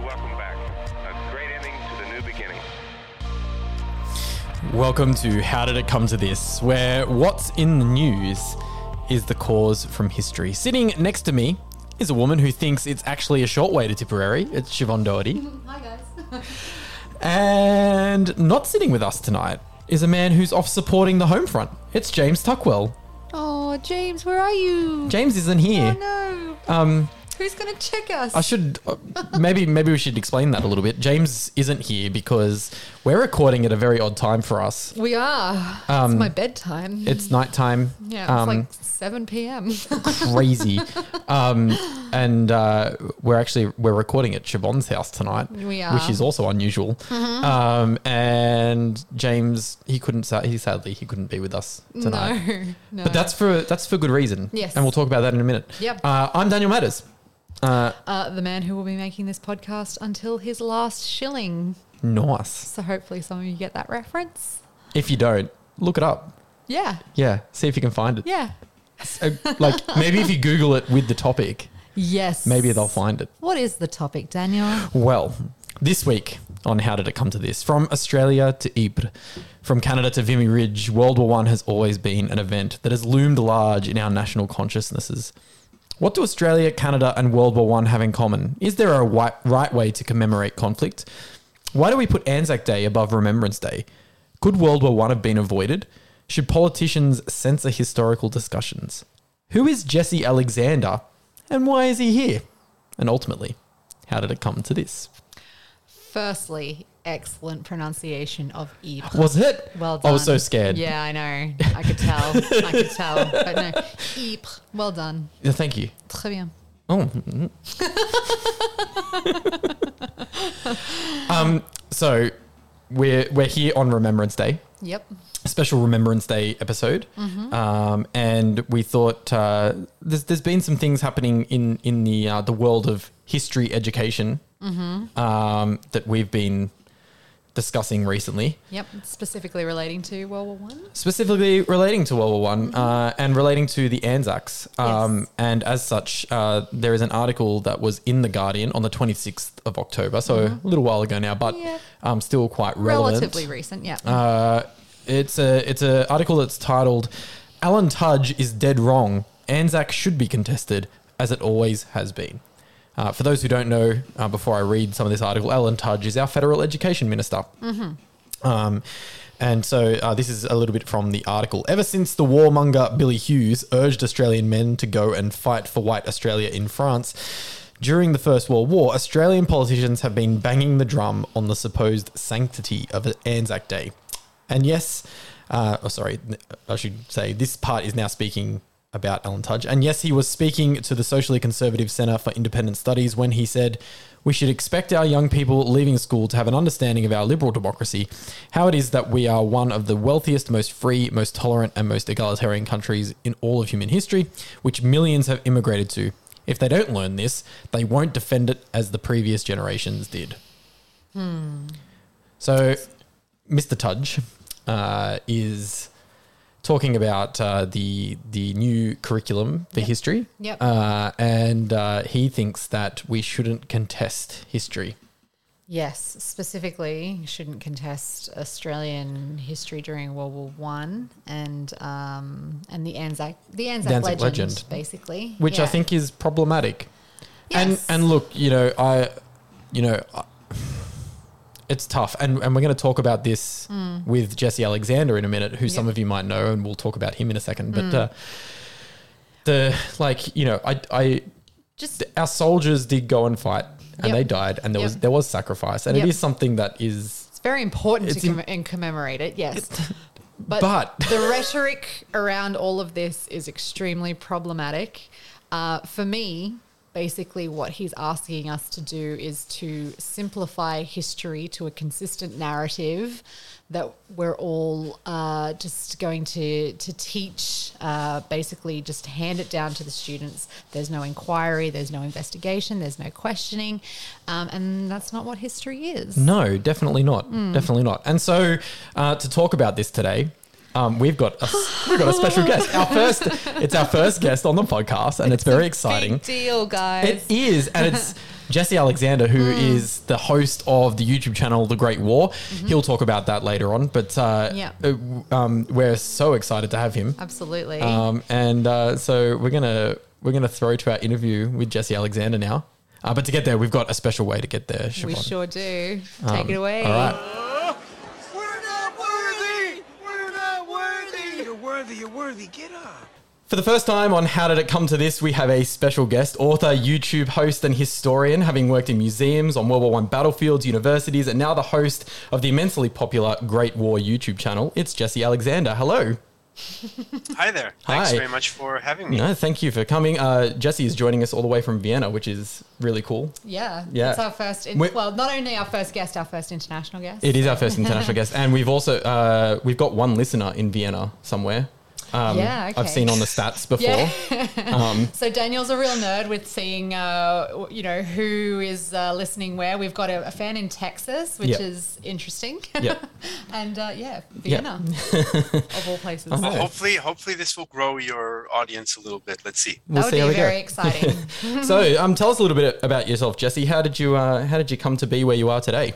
Welcome back. A great ending to the new beginning. Welcome to How Did It Come to This, where what's in the news is the cause from history. Sitting next to me is a woman who thinks it's actually a short way to Tipperary. It's Siobhan Doherty. Hi guys. And not sitting with us tonight is a man who's off supporting the home front. It's James Tuckwell. Oh, James, where are you? James isn't here. Oh no. Um, Who's gonna check us? I should uh, maybe maybe we should explain that a little bit. James isn't here because we're recording at a very odd time for us. we are. Um, it's my bedtime. It's nighttime. yeah, it's um, like 7 p.m. crazy. um, and uh, we're actually we're recording at Siobhan's house tonight, We which are. Mm-hmm. is also unusual. Um, and James, he couldn't. He sadly he couldn't be with us tonight. no, no. But that's for that's for good reason. Yes. and we'll talk about that in a minute. Yep. Uh, I'm Daniel Matters. Uh, uh, the man who will be making this podcast until his last shilling. nice. So hopefully some of you get that reference. If you don't, look it up. Yeah, Yeah, see if you can find it. yeah. Uh, like maybe if you Google it with the topic, Yes. maybe they'll find it. What is the topic, Daniel? Well, this week on How Did It Come to This? From Australia to Ypres, from Canada to Vimy Ridge, World War One has always been an event that has loomed large in our national consciousnesses. What do Australia, Canada, and World War One have in common? Is there a right way to commemorate conflict? Why do we put Anzac Day above Remembrance Day? Could World War One have been avoided? Should politicians censor historical discussions? Who is Jesse Alexander, and why is he here? And ultimately, how did it come to this? Firstly, excellent pronunciation of Ypres. Was it? Well done. I was so scared. Yeah, I know. I could tell. I could tell. But no, Ypres. Well done. Yeah, Thank you. Très bien. Oh. mhm. um. So we're we're here on Remembrance Day, Yep. special Remembrance Day episode, Mm-hmm. um, and we thought uh, there's there's been some things happening in in the uh, the world of history education Mm-hmm. um, that we've been discussing recently. Yep. Specifically relating to World War One. specifically relating to World War One uh, and relating to the Anzacs. Um, Yes. And as such, uh, there is an article that was in the Guardian on the 26th of October, so a little while ago now, but Yeah. um, still quite relevant. Relatively recent. Yeah. Uh, it's a it's a article that's titled "Alan Tudge is dead wrong. Anzac should be contested as it always has been." Uh, for those who don't know, uh, before I read some of this article, Alan Tudge is our federal education minister. Um, and so uh, this is a little bit from the article. Ever since the warmonger Billy Hughes urged Australian men to go and fight for white Australia in France during the First World War, Australian politicians have been banging the drum on the supposed sanctity of Anzac Day. And yes, uh, oh, sorry, I should say this part is now speaking about Alan Tudge. And yes, he was speaking to the Socially Conservative Centre for Independent Studies when he said, We should expect our young people leaving school to have an understanding of our liberal democracy, how it is that we are one of the wealthiest, most free, most tolerant, and most egalitarian countries in all of human history, which millions have immigrated to. If they don't learn this, they won't defend it as the previous generations did. So, Mr. Tudge uh, is talking about uh, the the new curriculum for history. Yep. Uh, and uh, he thinks that we shouldn't contest history. Yes, specifically, shouldn't contest Australian history during World War One and um, and the Anzac the Anzac, Anzac legend, legend. basically, which I think is problematic. And and look, you know, I, you know, I- it's tough, and and we're going to talk about this Hmm. with Jesse Alexander in a minute, who some of you might know, and we'll talk about him in a second. But uh, the like, you know, I I just our soldiers did go and fight, and Yep. they died, and there was there was sacrifice, and Yep. it is something that is. it's very important It's to com- and commemorate it. Yes, but, but- the rhetoric around all of this is extremely problematic. Uh, for me, basically what he's asking us to do is to simplify history to a consistent narrative that we're all uh, just going to to teach. Uh, basically, just hand it down to the students. There's no inquiry. There's no investigation. There's no questioning, um, and that's not what history is. No, definitely not. Hmm. Definitely not. And so, uh, to talk about this today, um, we've got a, we've got a special guest. Our first, it's our first guest on the podcast, and it's, very exciting. Big deal, guys. It is, and it's Jesse Alexander, who is the host of the YouTube channel The Great War. He'll talk about that later on, but uh, Yeah. uh, um, we're so excited to have him. Absolutely. Um, and uh, so we're gonna we're gonna throw to our interview with Jesse Alexander now. Uh, but to get there, we've got a special way to get there. we sure do. Take it away. Um, All right. We're not worthy! We're not You're worthy, get up! For the first time on How Did It Come to This, we have a special guest, author, YouTube host, and historian, having worked in museums, on World War One battlefields, universities, and now the host of the immensely popular Great War YouTube channel. It's Jesse Alexander. Hello. Hi there. Thanks Hi. very much for having me. No, thank you for coming. Uh, Jesse is joining us all the way from Vienna, which is really cool. Yeah, Yeah. It's our first. In, We- well, not only our first guest, our first international guest. It is our first international guest, and we've also uh, we've got one listener in Vienna somewhere. Um, Yeah, okay. I've seen on the stats before. Yeah. So Daniel's a real nerd with seeing, uh, you know, who is uh, listening where. We've got a, a fan in Texas, which Yep. is interesting. Yep. and uh, yeah, Vienna, of all places. Well, hopefully, hopefully this will grow your audience a little bit. Let's see. We'll that see would how be we go. very exciting. so, um, tell us a little bit about yourself, Jesse. How did you uh, how did you come to be where you are today?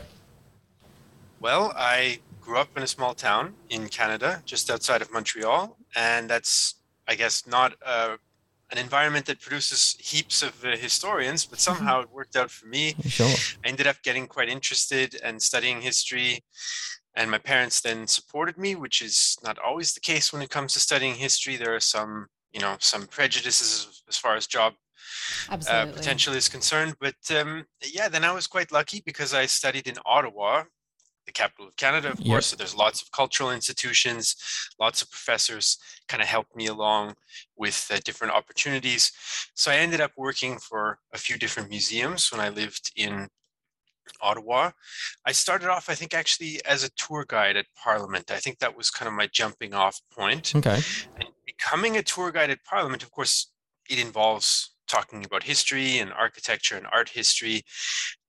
Well, I grew up in a small town in Canada, just outside of Montreal, and that's, I guess, not uh, an environment that produces heaps of uh, historians, but somehow it worked out for me. Sure. I ended up getting quite interested and studying history. And my parents then supported me, which is not always the case when it comes to studying history. There are some, you know, some prejudices as- far as job uh, Absolutely. potential is concerned. But um, yeah, then I was quite lucky because I studied in Ottawa, the capital of Canada, of Yep. course. So there's lots of cultural institutions, lots of professors kind of helped me along with uh, different opportunities. So I ended up working for a few different museums when I lived in Ottawa. I started off, I think, actually as a tour guide at Parliament. I think that was kind of my jumping off point. Okay. And becoming a tour guide at Parliament, of course, it involves talking about history and architecture and art history.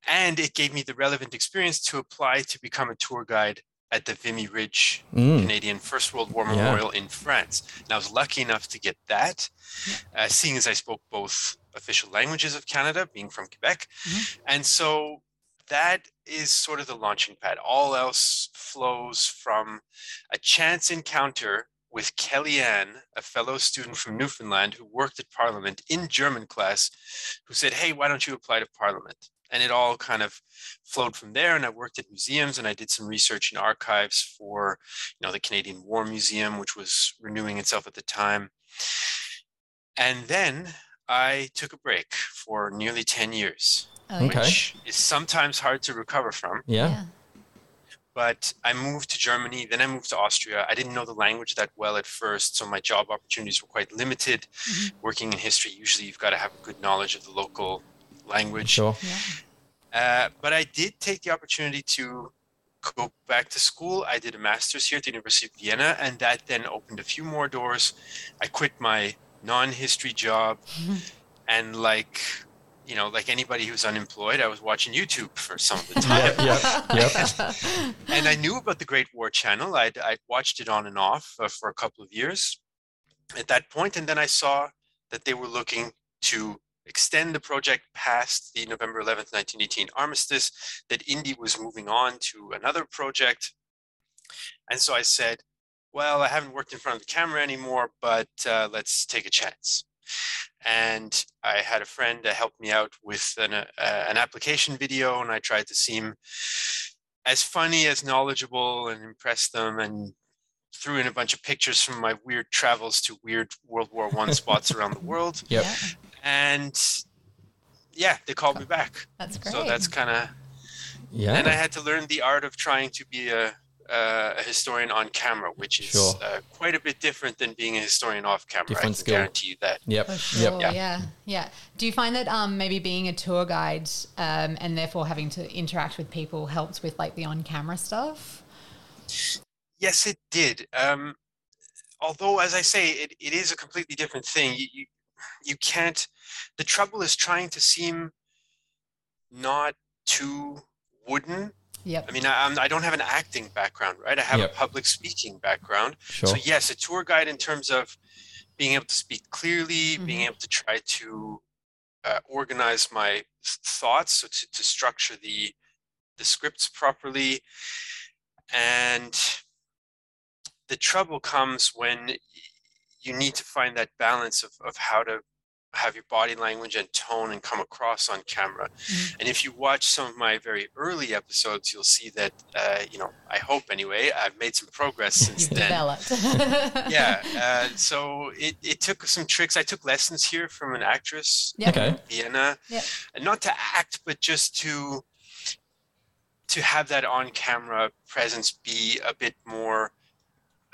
And it gave me the relevant experience to apply to become a tour guide at the Vimy Ridge Mm. Canadian First World War Yeah. Memorial in France. And I was lucky enough to get that, uh, seeing as I spoke both official languages of Canada, being from Quebec. And so that is sort of the launching pad. All else flows from a chance encounter with Kellyanne, a fellow student from Newfoundland who worked at Parliament in German class, who said, Hey, why don't you apply to Parliament? And it all kind of flowed from there. And I worked at museums and I did some research in archives for, you know, the Canadian War Museum, which was renewing itself at the time. And then I took a break for nearly 10 years, Oh, Okay. which is sometimes hard to recover from Yeah. yeah. but I moved to Germany, then I moved to Austria. I didn't know the language that well at first, so my job opportunities were quite limited. Mm-hmm. Working in history, usually you've got to have a good knowledge of the local language. Sure. Yeah. Uh, but I did take the opportunity to go back to school. I did a master's here at the University of Vienna, and that then opened a few more doors. I quit my non-history job, and like you know, like anybody who's unemployed, I was watching YouTube for some of the time. Yep. Yep. and I knew about the Great War Channel. I'd, I'd watched it on and off uh, for a couple of years at that point, and then I saw that they were looking to extend the project past the November 11th, 1918 armistice, that Indy was moving on to another project. And so I said, well, I haven't worked in front of the camera anymore, but uh, let's take a chance. And I had a friend that helped me out with an, uh, an application video, and I tried to seem as funny as knowledgeable and impress them and threw in a bunch of pictures from my weird travels to weird World War One spots around the world. Yep. Yeah. And yeah, they called me back. That's great. So that's kind of Yeah. and I had to learn the art of trying to be a, uh, a historian on camera, which is Sure. uh, quite a bit different than being a historian off camera. Different I can skill. guarantee you that. Yep. Sure. Yep. Yeah. Yeah. yeah. Do you find that um, maybe being a tour guide um, and therefore having to interact with people helps with like the on camera stuff? Yes, it did. Um, although, as I say, it, it is a completely different thing. You, you you can't. The trouble is trying to seem not too wooden. Yep. I mean, I, I'm, don't have an acting background, right? I have Yep. a public speaking background. Sure. So yes, a tour guide in terms of being able to speak clearly, being Mhm. able to try to uh, organize my thoughts, so to, to structure the the scripts properly, and the trouble comes when y- you need to find that balance of, of how to have your body language and tone and come across on camera. Mhm. And if you watch some of my very early episodes, you'll see that, uh, you know, I hope anyway, I've made some progress since You've then. developed. Yeah. Uh, so it, it took some tricks. I took lessons here from an actress Yep. Okay. in Vienna, Yep. and not to act, but just to to have that on-camera presence be a bit more.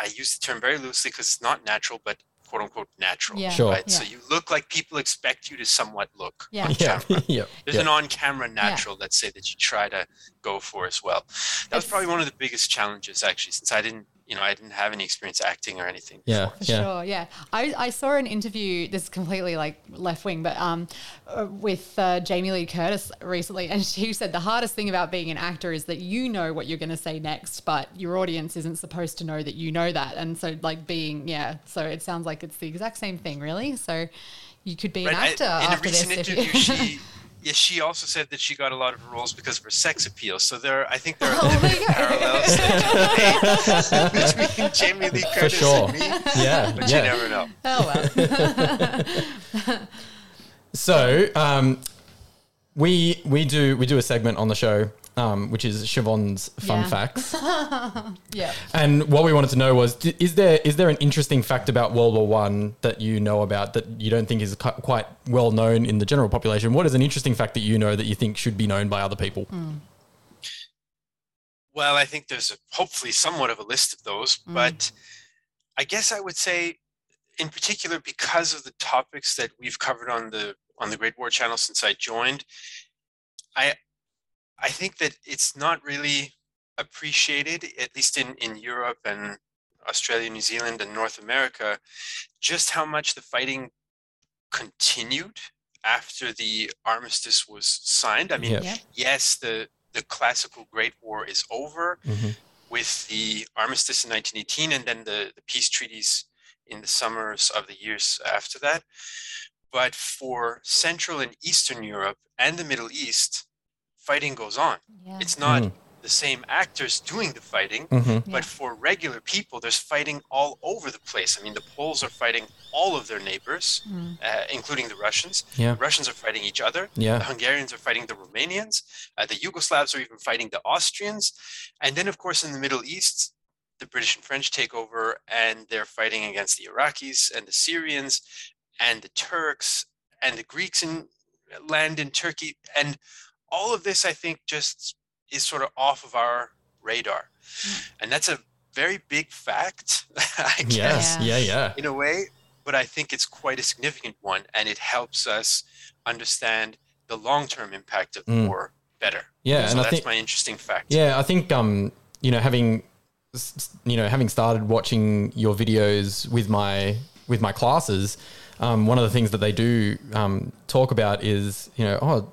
I use the term very loosely because it's not natural, but quote unquote natural. Yeah. Sure. Right. So you look like people expect you to somewhat look Yeah. on Yeah. camera. yep. There's Yep. an on-camera natural, let's say, that you try to go for as well. That was probably one of the biggest challenges, actually, since I didn't, you know, I didn't have any experience acting or anything. Yeah. For Yeah. sure, yeah. I, I saw an interview. This is completely like left wing, but um, uh, with uh, Jamie Lee Curtis recently, and she said the hardest thing about being an actor is that you know what you're going to say next, but your audience isn't supposed to know that you know that. And so, like being, yeah. So it sounds like it's the exact same thing, really. So you could be an Right, I- actor in a after recent this. interview, she yeah, she also said that she got a lot of her roles because of her sex appeal. So there, I think there are Oh, there you go. parallels that you between Jamie Lee For Curtis sure. and me, Yeah. but yeah. you never know. oh well. So um, we we do we do a segment on the show, um, which is Siobhan's fun Yeah. facts. yeah. And what we wanted to know was: d- is there is there an interesting fact about World War One that you know about that you don't think is cu- quite well known in the general population? What is an interesting fact that you know that you think should be known by other people? Well, I think there's a, hopefully somewhat of a list of those, Mm. but I guess I would say, in particular, because of the topics that we've covered on the on the Great War Channel since I joined, I I think that it's not really appreciated, at least in in Europe and Australia, New Zealand, and North America, just how much the fighting continued after the armistice was signed. I mean, Yeah. Yeah. yes, the the classical Great War is over Mhm. with the armistice in 1918 and then the, the peace treaties in the summers of the years after that. But for Central and Eastern Europe and the Middle East, fighting goes on. Yeah. It's not Mm. the same actors doing the fighting, hmm but for regular people, there's fighting all over the place. I mean, the Poles are fighting all of their neighbors, Mm. uh, including the Russians. Yeah. The Russians are fighting each other. The Hungarians are fighting the Romanians. Uh, the Yugoslavs are even fighting the Austrians. And then, of course, in the Middle East, the British and French take over and they're fighting against the Iraqis and the Syrians and the Turks and the Greeks in land in Turkey. And all of this, I think, just is sort of off of our radar. And that's a very big fact, I guess Yes. Yeah. Yeah. in a way, but I think it's quite a significant one, and it helps us understand the long-term impact of Mm. war better. Yeah, so and I that's think- my interesting fact. Yeah, I think um, you know, having s- s- you know, having started watching your videos with my with my classes, um, one of the things that they do um, talk about is you know, oh,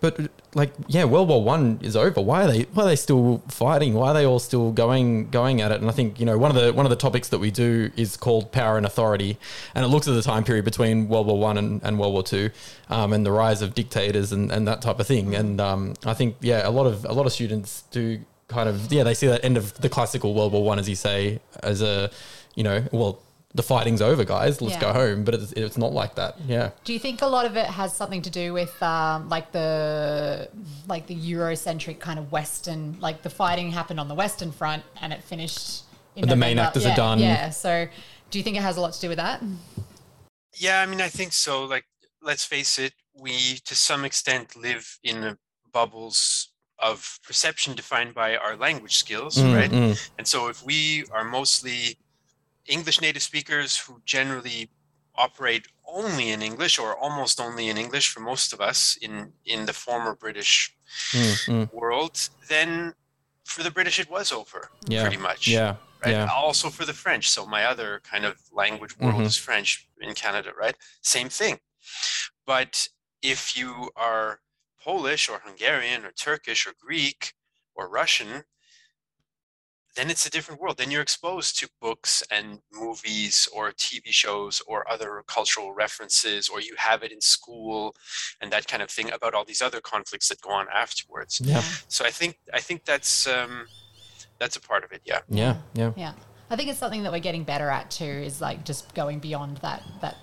but like yeah, World War One is over. Why are they why are they still fighting? Why are they all still going going at it? And I think you know one of the one of the topics that we do is called power and authority, and it looks at the time period between World War One and, and World War Two, um, and the rise of dictators and, and that type of thing. And um, I think yeah, a lot of a lot of students do kind of yeah they see that end of the classical World War One as you say as a you know well the fighting's over guys let's Yeah. go home but it's, it's not like that yeah Do you think a lot of it has something to do with um, like the like the Eurocentric kind of Western, like the fighting happened on the Western front and it finished. In The main November? actors are Yeah, done. Yeah. So, do you think it has a lot to do with that? Yeah, I mean, I think so. Like, let's face it, we to some extent live in the bubbles of perception defined by our language skills, Mm, right? mm. And so if we are mostly English native speakers who generally operate only in English or almost only in English for most of us in in the former British Mm, world, then for the British it was over Yeah. pretty much. Yeah. Right. Yeah. Also for the French. So my other kind of language world Mhm. is French in Canada, right? Same thing. But if you are Polish or Hungarian or Turkish or Greek or Russian, then it's a different world. Then you're exposed to books and movies or TV shows or other cultural references, or you have it in school and that kind of thing about all these other conflicts that go on afterwards. Yeah. So I think I think that's um, that's a part of it. Yeah. Yeah. Yeah. Yeah. I think it's something that we're getting better at too, is like just going beyond that that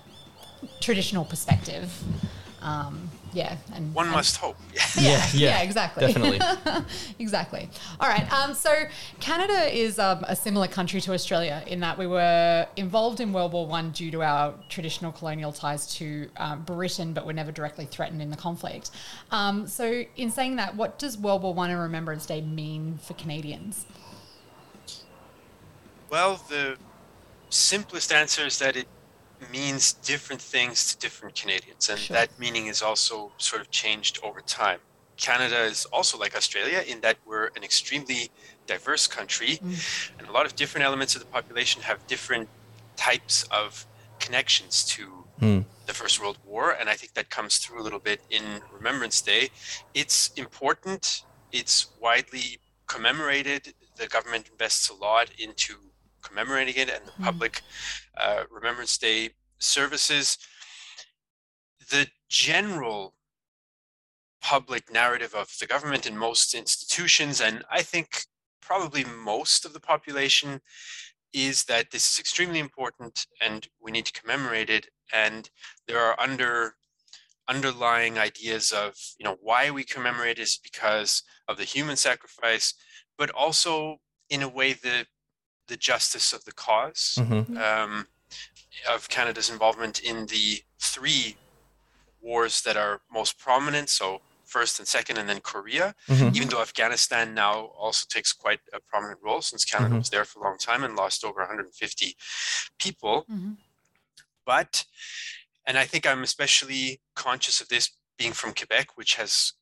traditional perspective. Um, yeah. And One and- must hope. Yeah. Yeah. yeah, exactly. Definitely. exactly. All right. Um, so Canada is um, a similar country to Australia in that we were involved in World War One due to our traditional colonial ties to um, Britain, but were never directly threatened in the conflict. Um, so, in saying that, what does World War One and Remembrance Day mean for Canadians? Well, the simplest answer is that it means different things to different Canadians, and Sure. that meaning is also sort of changed over time. Canada is also like Australia in that we're an extremely diverse country, and a lot of different elements of the population have different types of connections to Mm. the First World War, and I think that comes through a little bit in Remembrance Day. It's important, it's widely commemorated. The government invests a lot into commemorating it and the public uh, Remembrance Day services. The general public narrative of the government and most institutions, and I think probably most of the population, is that this is extremely important and we need to commemorate it. And there are under underlying ideas of you know why we commemorate is because of the human sacrifice, but also in a way the the justice of the because Mhm. um, of Canada's involvement in the three wars that are most prominent. So first and second, and then Korea. Mhm. Even though Afghanistan now also takes quite a prominent role since Canada Mhm. was there for a long time and lost over 150 people. Mhm. But, and I think I'm especially conscious of this being from Quebec, which has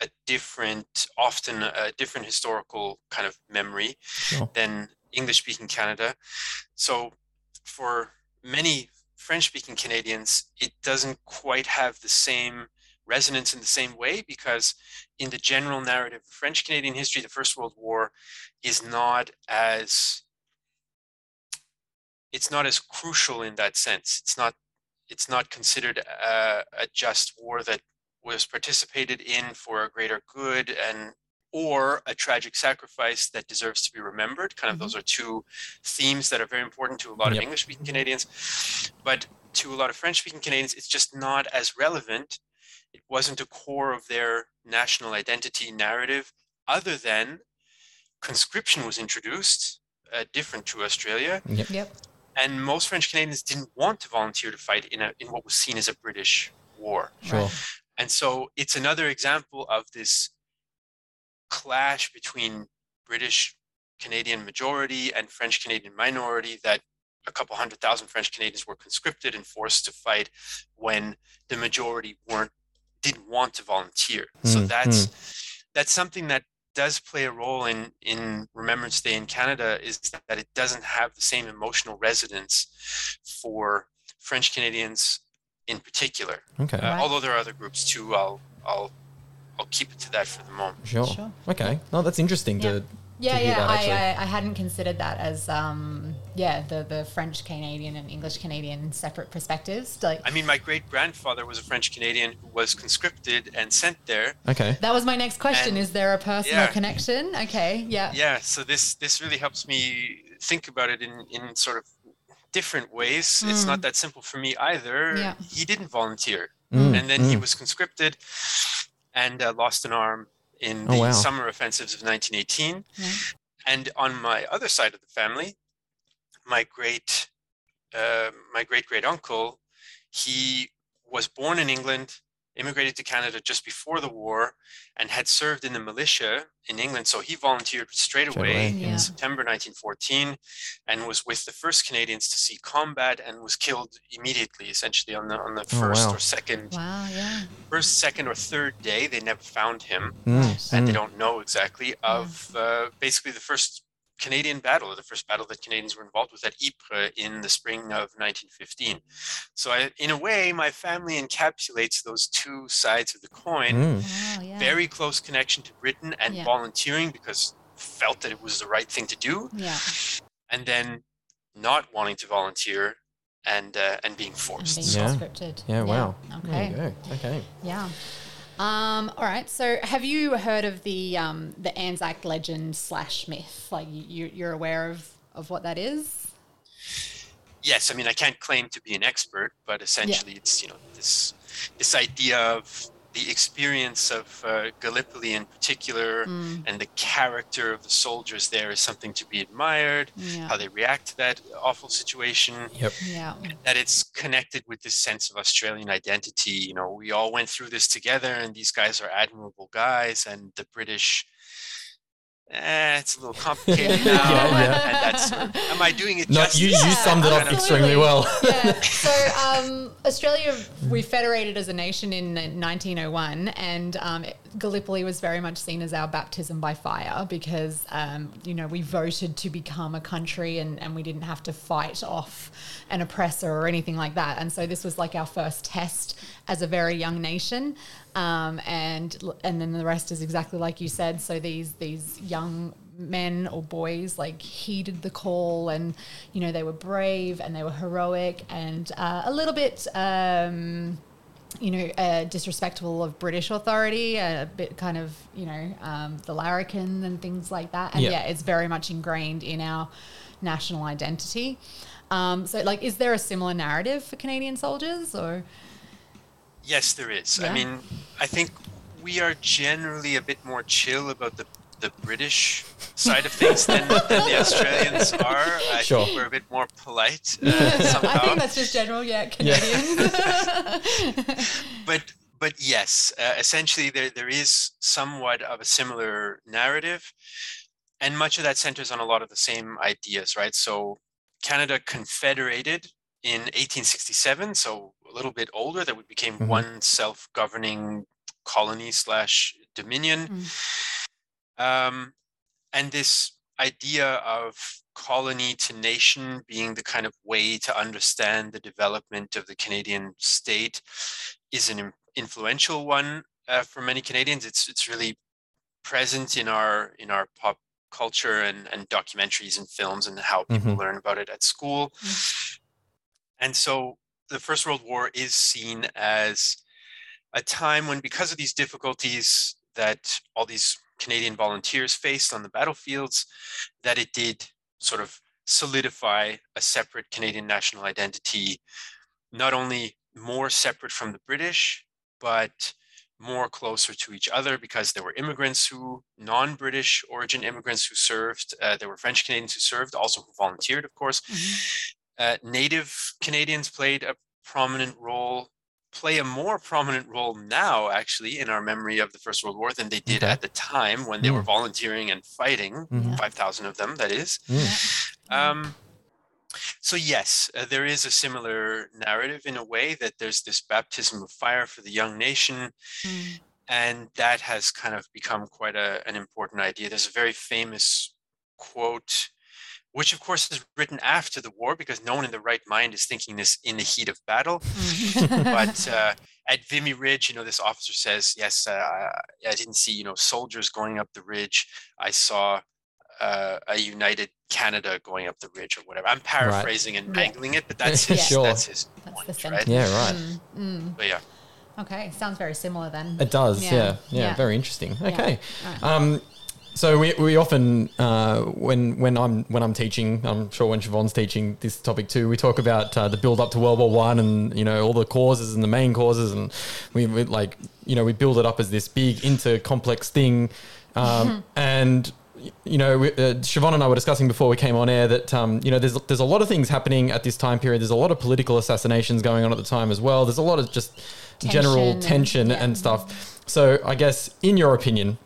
a different, often a different historical kind of memory Sure. than English speaking Canada. So for many French speaking Canadians, it doesn't quite have the same resonance in the same way because in the general narrative of French Canadian history, the First World War is not as it's not as crucial in that sense. It's not it's not considered a, a just war that was participated in for a greater good and or a tragic sacrifice that deserves to be remembered. Kind of those are two themes that are very important to a lot of English speaking Canadians. But to a lot of French speaking Canadians, it's just not as relevant. It wasn't a core of their national identity narrative, other than conscription was introduced, uh, different to Australia. Yep. And most French Canadians didn't want to volunteer to fight in, a, in what was seen as a British war. Sure. And so it's another example of this clash between British Canadian majority and French Canadian minority that a couple hundred thousand French Canadians were conscripted and forced to fight when the majority weren't didn't want to volunteer. So Mm, that's that's something that does play a role in in Remembrance Day in Canada is that it doesn't have the same emotional resonance for French Canadians in particular. Okay. Uh, Right. Although there are other groups too, I'll I'll I'll keep it to that for the moment. Sure. Sure. Okay. No, that's interesting Yeah. to. Yeah, hear yeah. that, I, actually. I, I hadn't considered that as um, yeah the the French Canadian and English Canadian separate perspectives. Like I mean, my great grandfather was a French Canadian who was conscripted and sent there. Okay. that was my next question. And- Is there a personal yeah. connection? Okay. Yeah. Yeah, so this this really helps me think about it in in sort of different ways. It's not that simple for me either. Yeah. He didn't volunteer, Mm, and then he mm. was conscripted and uh, lost an arm in Oh, the wow. summer offensives of 1918. Yeah. And on my other side of the family, my great uh, my great great uncle, he was born in England, immigrated to Canada just before the war and had served in the militia in England. So he volunteered straight Straight away away, in yeah. September 1914 and was with the first Canadians to see combat and was killed immediately, essentially on the on the Oh, first wow. or second Wow, yeah. first, second, or third day. They never found him, Mm, and they mm. don't know exactly of uh, basically the first Canadian battle, the first battle that Canadians were involved with at Ypres in the spring of 1915. So, I, in a way, my family encapsulates those two sides of the coin. Mm. Wow, yeah. Very close connection to Britain and Yeah. volunteering because felt that it was the right thing to do, yeah. and then not wanting to volunteer and uh, and being And forced. being So Yeah. Yeah, wow. Okay. There you go. Okay. Yeah. Um, all right. So, have you heard of the um, the Anzac legend slash myth? Like, you, you're aware of of what that is? yes, I mean I can't claim to be an expert, but essentially it's you know this this idea of the experience of uh, Gallipoli in particular Mm, and the character of the soldiers there is something to be admired. yeah. How they react to that awful situation, Yep. Yeah. that it's connected with this sense of Australian identity. You know, we all went through this together, and these guys are admirable guys, and the British. Eh, it's a little complicated now, Yeah, and- yeah. and that's. Sort of, am I doing it No, justice? you, you summed it up extremely well. yeah. So um, Australia, we federated as a nation in 1901, and um, Gallipoli was very much seen as our baptism by fire because um, you know we voted to become a country, and, and we didn't have to fight off an oppressor or anything like that. And so this was like our first test as a very young nation. Um, and and then the rest is exactly like you said. So these these young men or boys like heeded the call and you know they were brave and they were heroic and uh, a little bit um, you know uh, disrespectful of British authority a bit kind of you know um, the larrikin and things like that and Yeah. yeah. it's very much ingrained in our national identity um, so like is there a similar narrative for Canadian soldiers or Yes, there is. Yeah. I mean, I think we are generally a bit more chill about the the British side of things than, than the Australians are. I Sure. think we're a bit more polite uh. I think that's just general yeah Canadians but but yes, uh, essentially there there is somewhat of a similar narrative, and much of that centers on a lot of the same ideas, right? So Canada confederated in 1867, so a little bit older, that we became Mhm. one self-governing colony slash dominion, um, and this idea of colony to nation being the kind of way to understand the development of the Canadian state is an influential one uh, for many Canadians. It's it's really present in our in our pop culture and, and documentaries and films and how people Mhm. learn about it at school. And so the First World War is seen as a time when, because of these difficulties that all these Canadian volunteers faced on the battlefields, that it did sort of solidify a separate Canadian national identity, not only more separate from the British, but more closer to each other because there were immigrants who, non British origin immigrants who served, uh, there were French Canadians who served, also who volunteered, of course. Uh, Native Canadians played a prominent role, play a more prominent role now, actually, in our memory of the First World War than they did Okay. at the time when they were Mm. volunteering and fighting. Mhm. 5,000 of them, that is. Mm. Um, so yes, uh, there is a similar narrative in a way that there's this baptism of fire for the young nation, Mm. and that has kind of become quite a, an important idea. There's a very famous quote, which of course is written after the war because no one in the right mind is thinking this in the heat of battle. but uh, at Vimy Ridge, you know, this officer says, "Yes, uh, I I didn't see, you know, soldiers going up the ridge. I saw uh, a united Canada going up the ridge, or whatever." I'm paraphrasing and Yeah. mangling it, but that's his. Sure. That's his That's point, the right? Yeah, right. Mm, mm. But yeah, Okay, sounds very similar then. It does, Yeah. yeah, yeah, Yeah. very interesting. Okay, Alright. um, so we, we often uh, when when I'm when I'm teaching, I'm sure when Siobhan's teaching this topic too, we talk about uh, the build up to World War One and you know all the causes and the main causes, and we, we like you know we build it up as this big inter complex thing, um, and you know, we, uh, Siobhan and I were discussing before we came on air that um, you know there's there's a lot of things happening at this time period. There's a lot of political assassinations going on at the time as well. There's a lot of just general Tension and- yeah. and stuff. So I guess, in your opinion,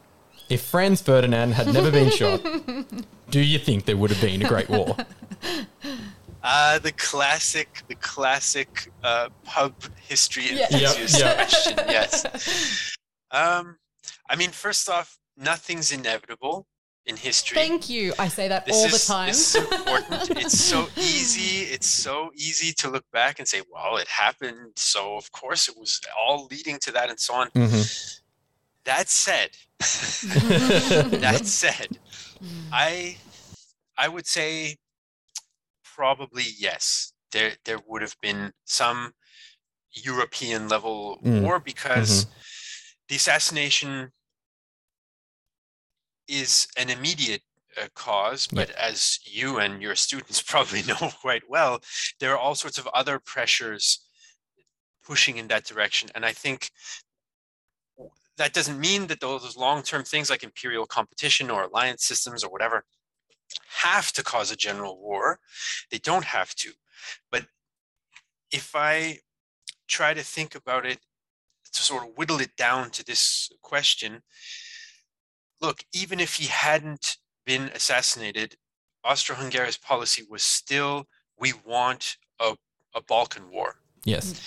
if Franz Ferdinand had never been shot, do you think there would have been a Great War? Uh, the classic, the classic uh, pub history Yeah. enthusiast Yep, yep. question. Yes. Um, I mean, first off, nothing's inevitable in history. Thank you. I say that this all is, the time. This is important. it's so easy. It's so easy to look back and say, "Well, it happened, so of course it was all leading to that," and so on. Mhm. That said, that said, I I would say probably yes. There there would have been some European level Mm, war because the assassination is an immediate uh, cause, but as you and your students probably know quite well, there are all sorts of other pressures pushing in that direction. And I think that doesn't mean that those long-term things like imperial competition or alliance systems or whatever have to cause a general war. They don't have to. But if I try to think about it, to sort of whittle it down to this question, look, even if he hadn't been assassinated, Austro-Hungary's policy was still, we want a, a Balkan war Yes. Mm.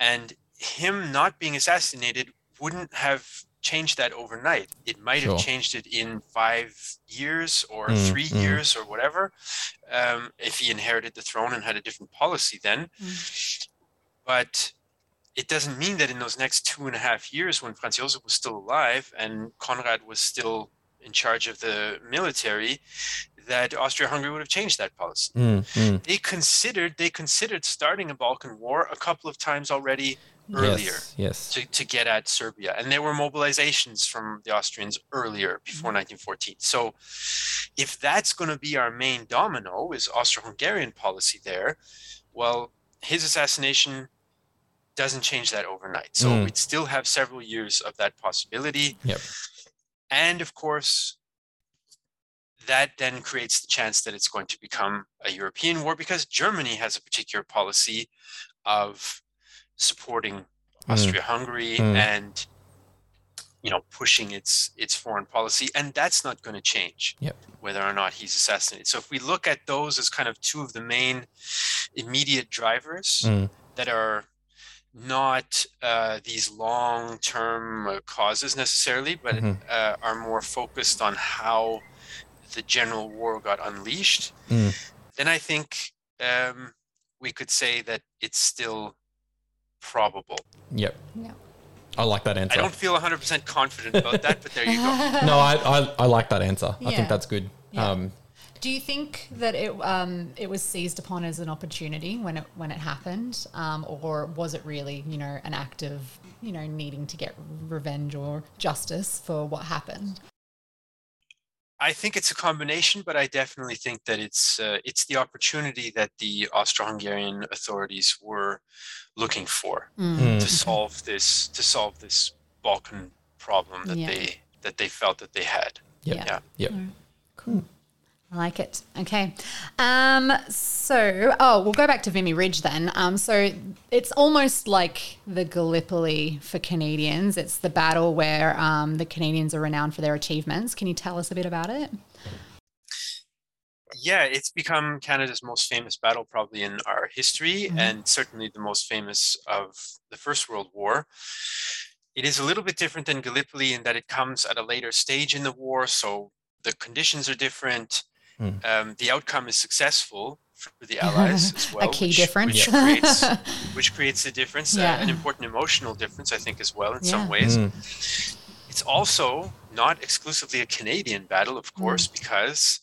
and him not being assassinated wouldn't have changed that overnight. It might Sure. have changed it in five years or Mm, three mm. years or whatever, um, if he inherited the throne and had a different policy then. But it doesn't mean that in those next two and a half years, when Franz Josef was still alive and Conrad was still in charge of the military, that Austria-Hungary would have changed that policy Mm, mm. they considered they considered starting a Balkan War a couple of times already earlier Yes. Yes. to, to get at Serbia. And there were mobilizations from the Austrians earlier before 1914. So if that's going to be our main domino is Austro-Hungarian policy there, well, his assassination doesn't change that overnight. So Mm. we'd still have several years of that possibility. Yep. And of course, that then creates the chance that it's going to become a European war because Germany has a particular policy of supporting Austria-Hungary Mm. and you know pushing its its foreign policy, and that's not going to change Yep. whether or not he's assassinated. So if we look at those as kind of two of the main immediate drivers Mm. that are not uh, these long-term uh, causes necessarily, but Mhm. uh, are more focused on how the general war got unleashed, Mm. then I think um, we could say that it's still probable. Yep. Yeah. I like that answer. I don't feel 100% confident about that, but there you go. no, I, I, I like that answer. I think that's good. Yeah. Um, Do you think that it um, it was seized upon as an opportunity when it when it happened, um, or was it really you know an act of you know needing to get revenge or justice for what happened? I think it's a combination, but I definitely think that it's uh, it's the opportunity that the Austro-Hungarian authorities were looking for mm, to solve this to solve this Balkan problem that Yeah. they that they felt that they had. Yep. Yeah. Yeah. Yep. Cool. I like it. Okay. Um, so, oh, we'll go back to Vimy Ridge then. Um, so it's almost like the Gallipoli for Canadians. It's the battle where um, the Canadians are renowned for their achievements. Can you tell us a bit about it? Yeah, it's become Canada's most famous battle probably in our history, Mhm. and certainly the most famous of the First World War. It is a little bit different than Gallipoli in that it comes at a later stage in the war, so the conditions are different. Mm. Um, the outcome is successful for the Allies as well, a key which, difference. which creates which creates a difference, uh, an important emotional difference, I think, as well in Yeah. some ways. Mm. It's also not exclusively a Canadian battle, of course, because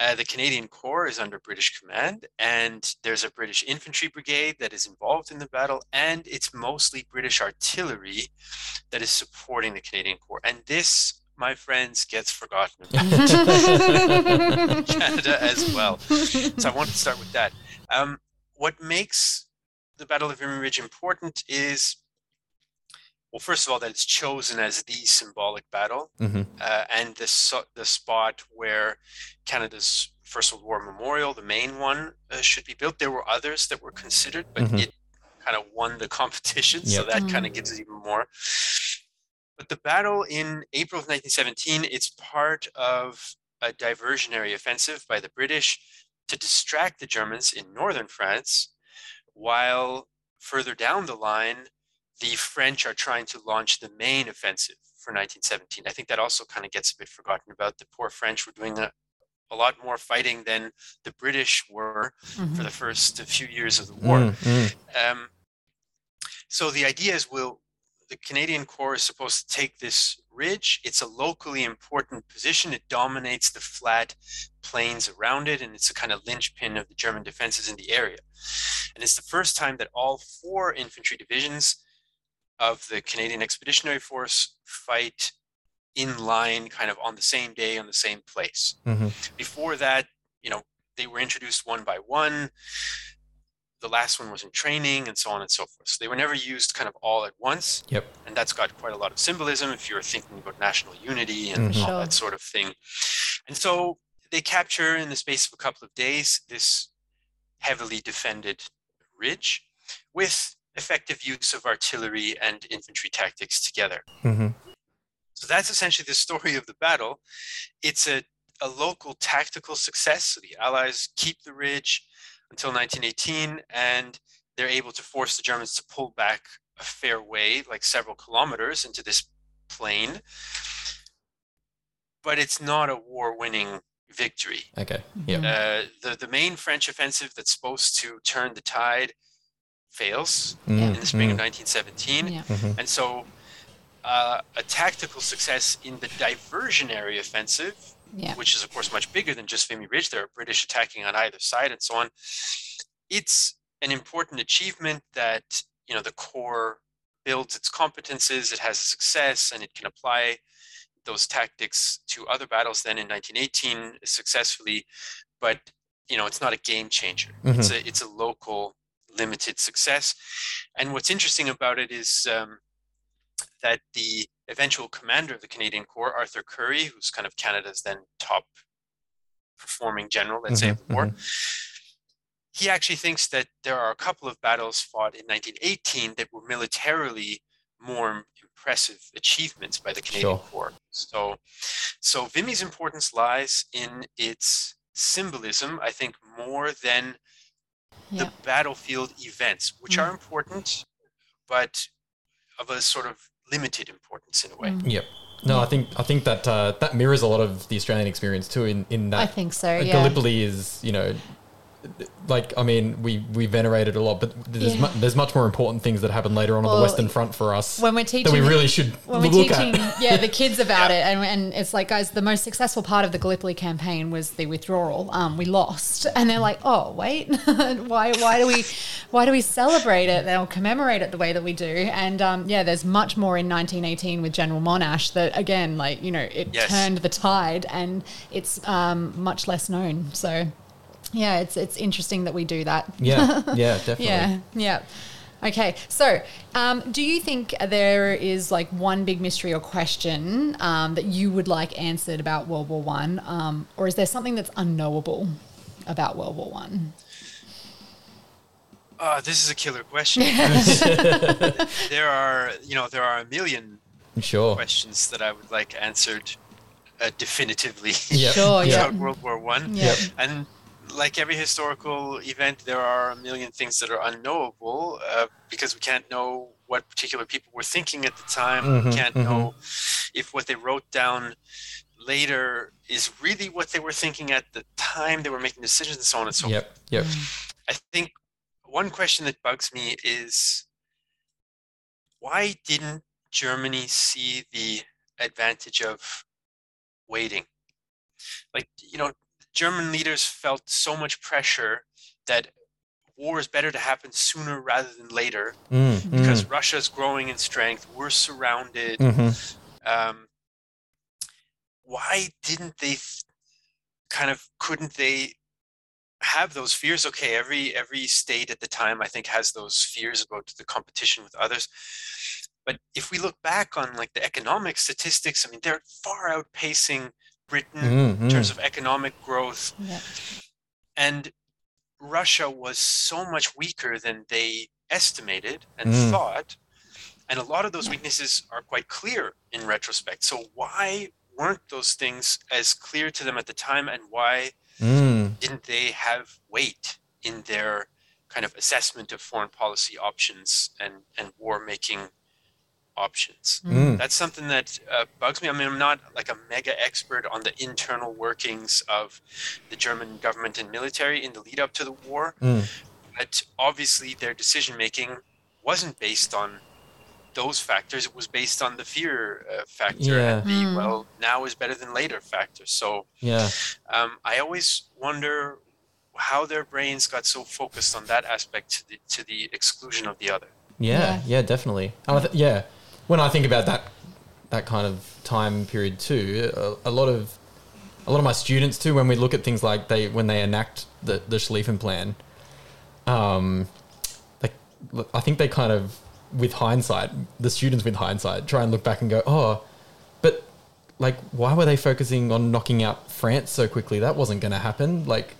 uh, the Canadian Corps is under British command, and there's a British infantry brigade that is involved in the battle, and it's mostly British artillery that is supporting the Canadian Corps. And this, my friends, gets forgotten in Canada as well. So I want to start with that. Um, what makes the Battle of Vimy Ridge important is well, first of all, that it's chosen as the symbolic battle, Mhm. uh, and the the spot where Canada's First World War memorial, the main one, uh, should be built. There were others that were considered, but Mhm. it kind of won the competition, so Yep. that kind Mm. of gives it even more. But the battle in April of 1917, it's part of a diversionary offensive by the British to distract the Germans in northern France, while further down the line, the French are trying to launch the main offensive for 1917. I think that also kind of gets a bit forgotten about. The poor French were doing a, a lot more fighting than the British were for the first few years of the war. Mm, mm. Um, so the idea is, will the Canadian Corps is supposed to take this ridge? It's a locally important position. It dominates the flat plains around it, and it's a kind of linchpin of the German defenses in the area. And it's the first time that all four infantry divisions of the Canadian Expeditionary Force fight in line, kind of on the same day, on the same place. Mhm. Before that, you know, they were introduced one by one the last one was in training and so on and so forth. So they were never used kind of all at once. Yep. And that's got quite a lot of symbolism if you're thinking about national unity and Mhm. all Sure. that sort of thing. And so they capture in the space of a couple of days this heavily defended ridge with effective use of artillery and infantry tactics together. Mhm. So that's essentially the story of the battle. It's a, a local tactical success. So the Allies keep the ridge until 1918, and they're able to force the Germans to pull back a fair way, like several kilometers into this plain. But it's not a war winning victory. Okay. Yep. Uh, the, the main French offensive that's supposed to turn the tide fails Mm, in the spring of mm. 1917. Yeah. And so uh, a tactical success in the diversionary offensive, Yeah. which is of course much bigger than just Vimy Ridge, there are British attacking on either side and so on. It's an important achievement that you know the Corps builds its competences, it has a success, and it can apply those tactics to other battles then in 1918 successfully. But you know, it's not a game changer. It's a it's a local limited success. And what's interesting about it is um, that the eventual commander of the Canadian Corps, Arthur Currie, who's kind of Canada's then top performing general, let's say, of the war, he actually thinks that there are a couple of battles fought in 1918 that were militarily more impressive achievements by the Canadian Sure. Corps. So, so Vimy's importance lies in its symbolism, I think, more than Yeah. the battlefield events, which Mm. are important, but of a sort of limited importance in a way. Mm. Yep. No, I think I think that uh, that mirrors a lot of the Australian experience too. In in that I think so. uh, Yeah. Gallipoli is you know. Like I mean, we we venerate it a lot, but there's Yeah. mu- there's much more important things that happen later on on the Western Front for us when we're teaching that we really should when we're look teaching at. yeah the kids about it and, and it's like guys the most successful part of the Gallipoli campaign was the withdrawal um, we lost and they're like oh wait why why do we why do we celebrate it or commemorate it the way that we do and um, yeah there's much more in 1918 with General Monash that again like you know it Yes. turned the tide and it's um, much less known so yeah it's it's interesting that we do that Yeah, yeah, definitely. yeah, yeah. Okay, so um, do you think there is like one big mystery or question um, that you would like answered about World War One, um, or is there something that's unknowable about World War One? Uh, this is a killer question. there are, you know, there are a million Sure. questions that I would like answered uh, definitively Yep. Sure, yeah. about World War One. Yeah. And like every historical event, there are a million things that are unknowable uh, because we can't know what particular people were thinking at the time. Mhm, we can't mhm. know if what they wrote down later is really what they were thinking at the time they were making decisions and so on and so forth. Yep. Yep. I think one question that bugs me is why didn't Germany see the advantage of waiting? Like, you know, German leaders felt so much pressure that war is better to happen sooner rather than later Mm, because mm, Russia's growing in strength. We're surrounded. Mm-hmm. Um, why didn't they th- kind of couldn't they have those fears okay every every state at the time i think has those fears about the competition with others But if we look back on like the economic statistics, I mean, they're far outpacing Britain Mm, in terms of economic growth. Yeah. And Russia was so much weaker than they estimated and Mm. thought. And a lot of those weaknesses are quite clear in retrospect. So, why weren't those things as clear to them at the time? And why Mm. didn't they have weight in their kind of assessment of foreign policy options and, and war making options? Mm. That's something that uh, bugs me. I mean, I'm not like a mega expert on the internal workings of the German government and military in the lead up to the war, Mm. but obviously their decision making wasn't based on those factors. It was based on the fear uh, factor Yeah. and the Mm. well, now is better than later factor. So Yeah. um, I always wonder how their brains got so focused on that aspect to the, to the exclusion of the other. Yeah, Yeah. yeah, definitely. Th- yeah, when I think about that that kind of time period too, a, a lot of a lot of my students too, when we look at things like they when they enact the the Schlieffen plan, um, they, I think they kind of with hindsight, the students with hindsight try and look back and go, oh, but like why were they focusing on knocking out France so quickly? That wasn't going to happen. Like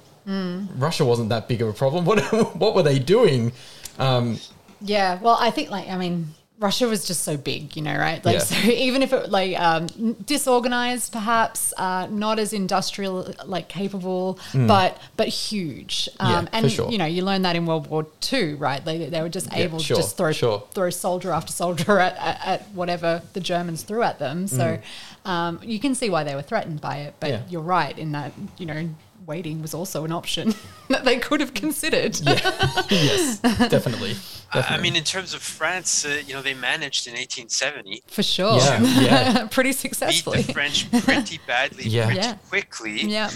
Russia wasn't that big of a problem. What what were they doing? Um, Yeah, well, I think like I mean, Russia was just so big, you know, right? Like, Yeah. so even if it like um, disorganized, perhaps uh, not as industrial, like capable, but but huge. Um. Yeah, for and sure. you know, you learn that in World War II, right? They, they were just Yeah, able sure, to just throw sure. throw soldier after soldier at, at, at whatever the Germans threw at them. So um, you can see why they were threatened by it. But. Yeah. you're right in that you know. Waiting was also an option that they could have considered. yes, definitely. I- I mean, in terms of France, uh, you know, they managed in 1870 For sure. Yeah, yeah. Pretty beat successfully. the French pretty badly, Yeah. pretty Yeah. quickly. Yeah.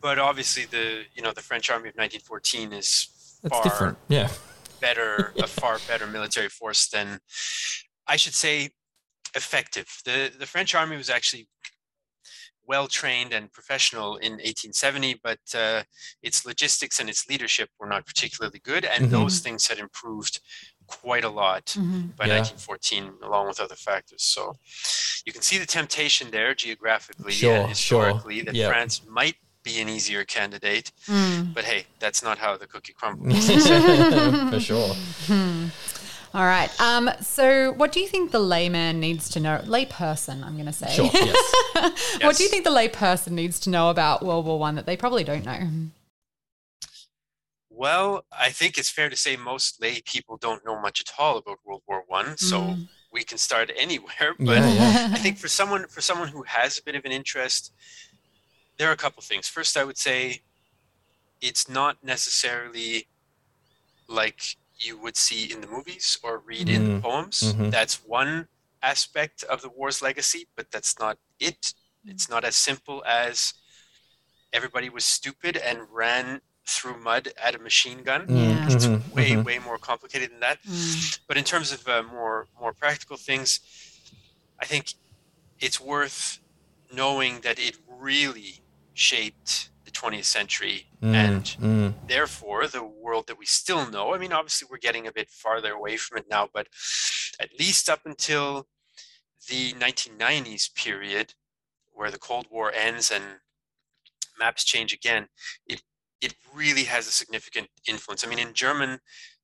But obviously, the you know the French army of 1914 is It's far different. Yeah. better, a far better military force than I should say effective. The the French army was actually well trained and professional in 1870, but uh, its logistics and its leadership were not particularly good, and Mhm. those things had improved quite a lot Mhm. by Yeah. 1914, along with other factors. So you can see the temptation there geographically Sure, and sure. historically that Yeah. France might be an easier candidate, Mm. but hey, that's not how the cookie crumbles. For sure. All right. Um, so, what do you think the layman needs to know? Layperson, I'm going to say. Sure. Yes. What do you think the layperson needs to know about World War One that they probably don't know? Well, I think it's fair to say most lay people don't know much at all about World War One, so Mm. we can start anywhere. But Yeah, yeah. I think for someone for someone who has a bit of an interest, there are a couple things. First, I would say it's not necessarily like you would see in the movies or read in Mhm. the poems. Mhm. That's one aspect of the war's legacy, but that's not it. It's not as simple as everybody was stupid and ran through mud at a machine gun. Yeah. It's Mhm, way, mhm. way more complicated than that. Mm. But in terms of uh, more more practical things, I think it's worth knowing that it really shaped the 20th century Mm, and mm, therefore the world that we still know. I mean, obviously, we're getting a bit farther away from it now, but at least up until the 1990s period, where the Cold War ends and maps change again, it it really has a significant influence. I mean, in German,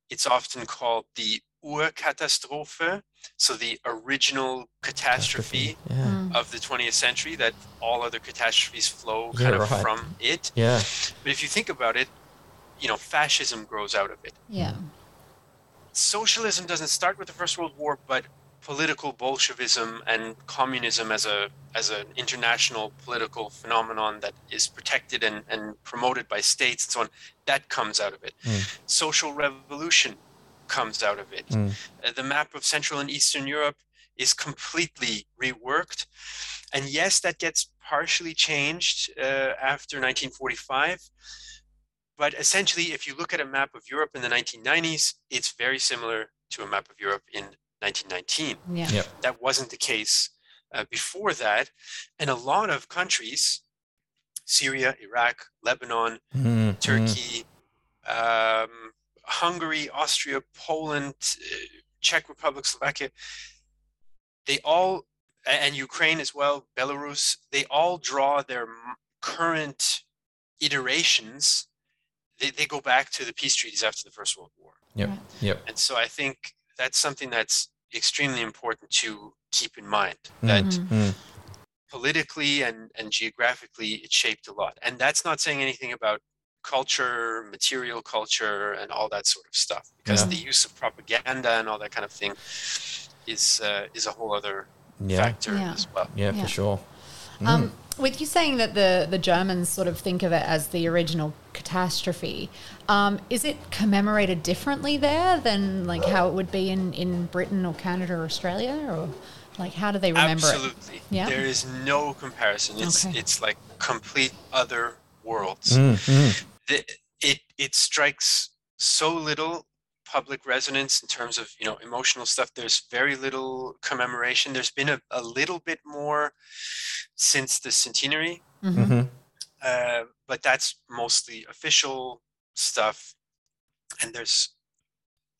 it's often called the Urkatastrophe, so the original catastrophe Yeah. Of the 20th century that all other catastrophes flow Yeah, kind of right. from it. Yeah. But if you think about it, you know, fascism grows out of it. Yeah. Socialism doesn't start with the First World War, but political Bolshevism and communism as a as an international political phenomenon that is protected and, and promoted by states and so on, that comes out of it. Mm. Social revolution comes out of it. Mm. Uh, the map of Central and Eastern Europe is completely reworked. And yes, that gets partially changed uh, after 1945. But essentially, if you look at a map of Europe in the 1990s, it's very similar to a map of Europe in 1919. Yeah. Yep. That wasn't the case uh, before that. And a lot of countries, Syria, Iraq, Lebanon, Mm, mm. Turkey, um, Hungary, Austria, Poland, uh, Czech Republic, Slovakia, they all and Ukraine as well, Belarus, they all draw their current iterations. They, they go back to the peace treaties after the First World War. Yep. Right. Yep. And so I think that's something that's extremely important to keep in mind that Mm. politically and, and geographically it shaped a lot. And that's not saying anything about culture, material culture, and all that sort of stuff, because Yeah. the use of propaganda and all that kind of thing is uh, is a whole other Yeah. factor Yeah. as well. Yeah, Yeah. for sure. Um, with you saying that the, the Germans sort of think of it as the original catastrophe, um, is it commemorated differently there than like how it would be in, in Britain or Canada or Australia, or like how do they remember it? Absolutely. Yeah. There is no comparison. It's Okay. it's like complete other worlds. Mm, mm. the, it it strikes so little public resonance in terms of you know emotional stuff there's very little commemoration there's been a, a little bit more since the centenary Mhm. Mhm. uh, but that's mostly official stuff and there's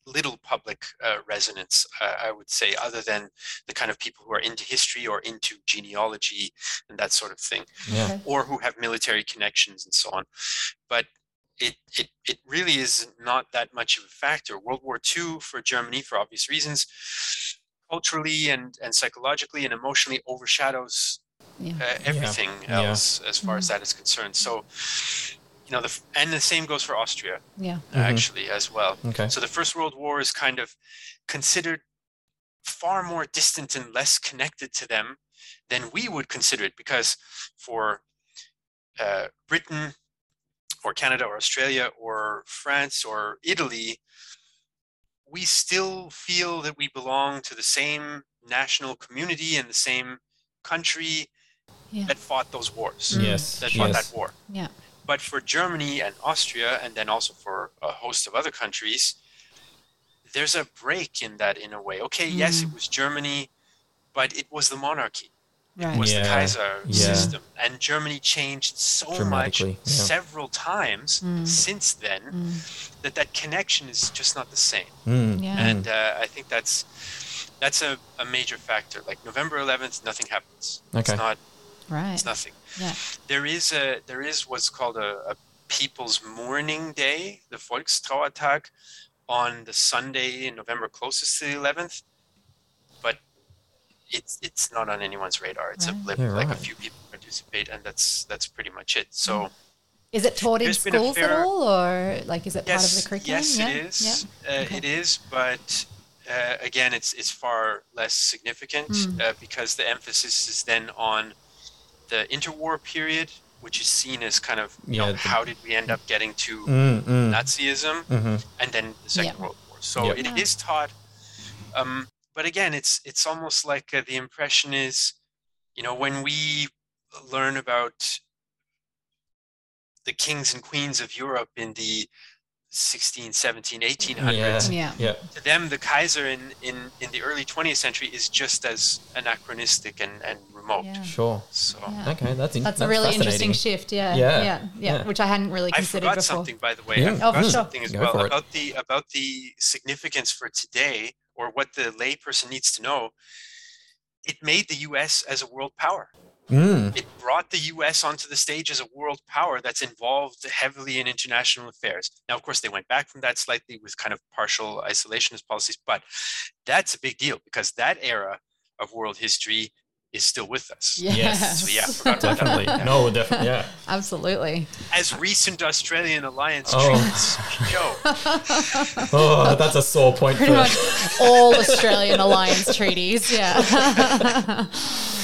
little public uh, resonance uh, i would say other than the kind of people who are into history or into genealogy and that sort of thing Yeah. Okay. or who have military connections and so on. But it, it, it really is not that much of a factor. World War II for Germany, for obvious reasons, culturally and, and psychologically and emotionally overshadows Yeah. uh, everything Yeah. else as far as that is concerned. So, you know, the, and the same goes for Austria Yeah. actually as well. Okay. So the First World War is kind of considered far more distant and less connected to them than we would consider it, because for uh, Britain or Canada or Australia or France or Italy, we still feel that we belong to the same national community and the same country Yeah. that fought those wars, mm. Yes. that fought Yes. that war. Yeah. But for Germany and Austria, and then also for a host of other countries, there's a break in that in a way. Okay, yes, mm. it was Germany, but it was the monarchy. Right. It was the Kaiser yeah. system. And Germany changed so much Dramatically, yeah. several times Mm. since then that that connection is just not the same. Mm. Yeah. And uh, I think that's that's a, a major factor. Like November 11th, nothing happens. Okay. It's not. right. It's nothing Yeah. there is a there is what's called a, a people's mourning day the volkstrauertag on the sunday in november closest to the 11th but it's it's not on anyone's radar it's a blip Yeah, like a few people participate and that's that's pretty much it so Is it taught in There's been a schools at all, or like is it part of the curriculum? yes yeah. it is Yeah. uh, Okay. it is but uh, again it's it's far less significant Mm. uh, because the emphasis is then on the interwar period which is seen as kind of you Yeah, know, the- how did we end up getting to Mm, mm. Nazism Mhm. and then the Second Yeah. World War. So Yep. it is Yeah. taught, um, but again, it's it's almost like uh, the impression is, you know, when we learn about the kings and queens of Europe in the 16, 17, 1800s, Yeah. Yeah. to them the Kaiser in, in, in the early 20th century is just as anachronistic and, and remote. Yeah. Sure. So Yeah. Okay, that's in- That's a really interesting shift. Yeah. Yeah. Yeah. Yeah. Yeah. Which I hadn't really considered I considered forgot before. something, by the way. Yeah. I Oh, forgot for sure. something as Go well for it. about the about the significance for today, or what the layperson needs to know. It made the U.S. as a world power. Mm. It brought the U.S. onto the stage as a world power that's involved heavily in international affairs. Now, of course, they went back from that slightly with kind of partial isolationist policies, but that's a big deal because that era of world history is still with us. Yes. So yeah, forgot about that. Definitely. No, definitely. Yeah. Absolutely. As recent Australian alliance Oh. treaties show. Oh, that's a sore point Pretty for much all Australian alliance treaties. Yeah.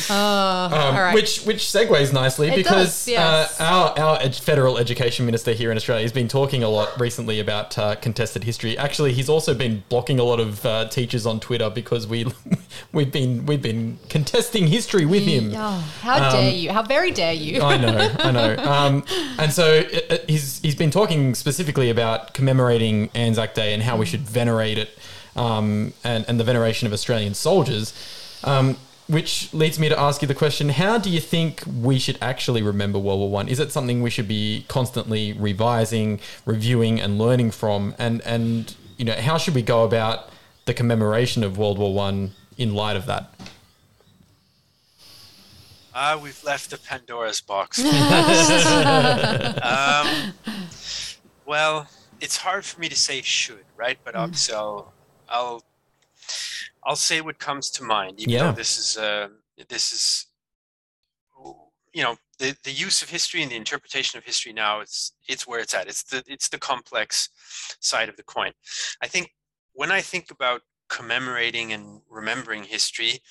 oh, Um, all right. Which which segues nicely It because does, yes. uh, our our ed- federal education minister here in Australia has been talking a lot recently about uh, contested history. Actually, he's also been blocking a lot of uh, teachers on Twitter because we we've been we've been contesting history with him. Oh, how dare you? How very dare you? I know, I know. Um, and so uh, uh, he's he's been talking specifically about commemorating Anzac Day and how we should venerate it, um, and and the veneration of Australian soldiers. Um, which leads me to ask you the question: How do you think we should actually remember World War One? Is it something we should be constantly revising, reviewing, and learning from? And and you know, how should we go about the commemoration of World War One in light of that? Ah, we've left the Pandora's box. um, well, it's hard for me to say should, right? But obviously, I'll, I'll, I'll say what comes to mind. Even Yeah. though this is, uh, this is, you know, the, the use of history and the interpretation of history now. It's it's where it's at. It's the it's the complex side of the coin. I think when I think about commemorating and remembering history,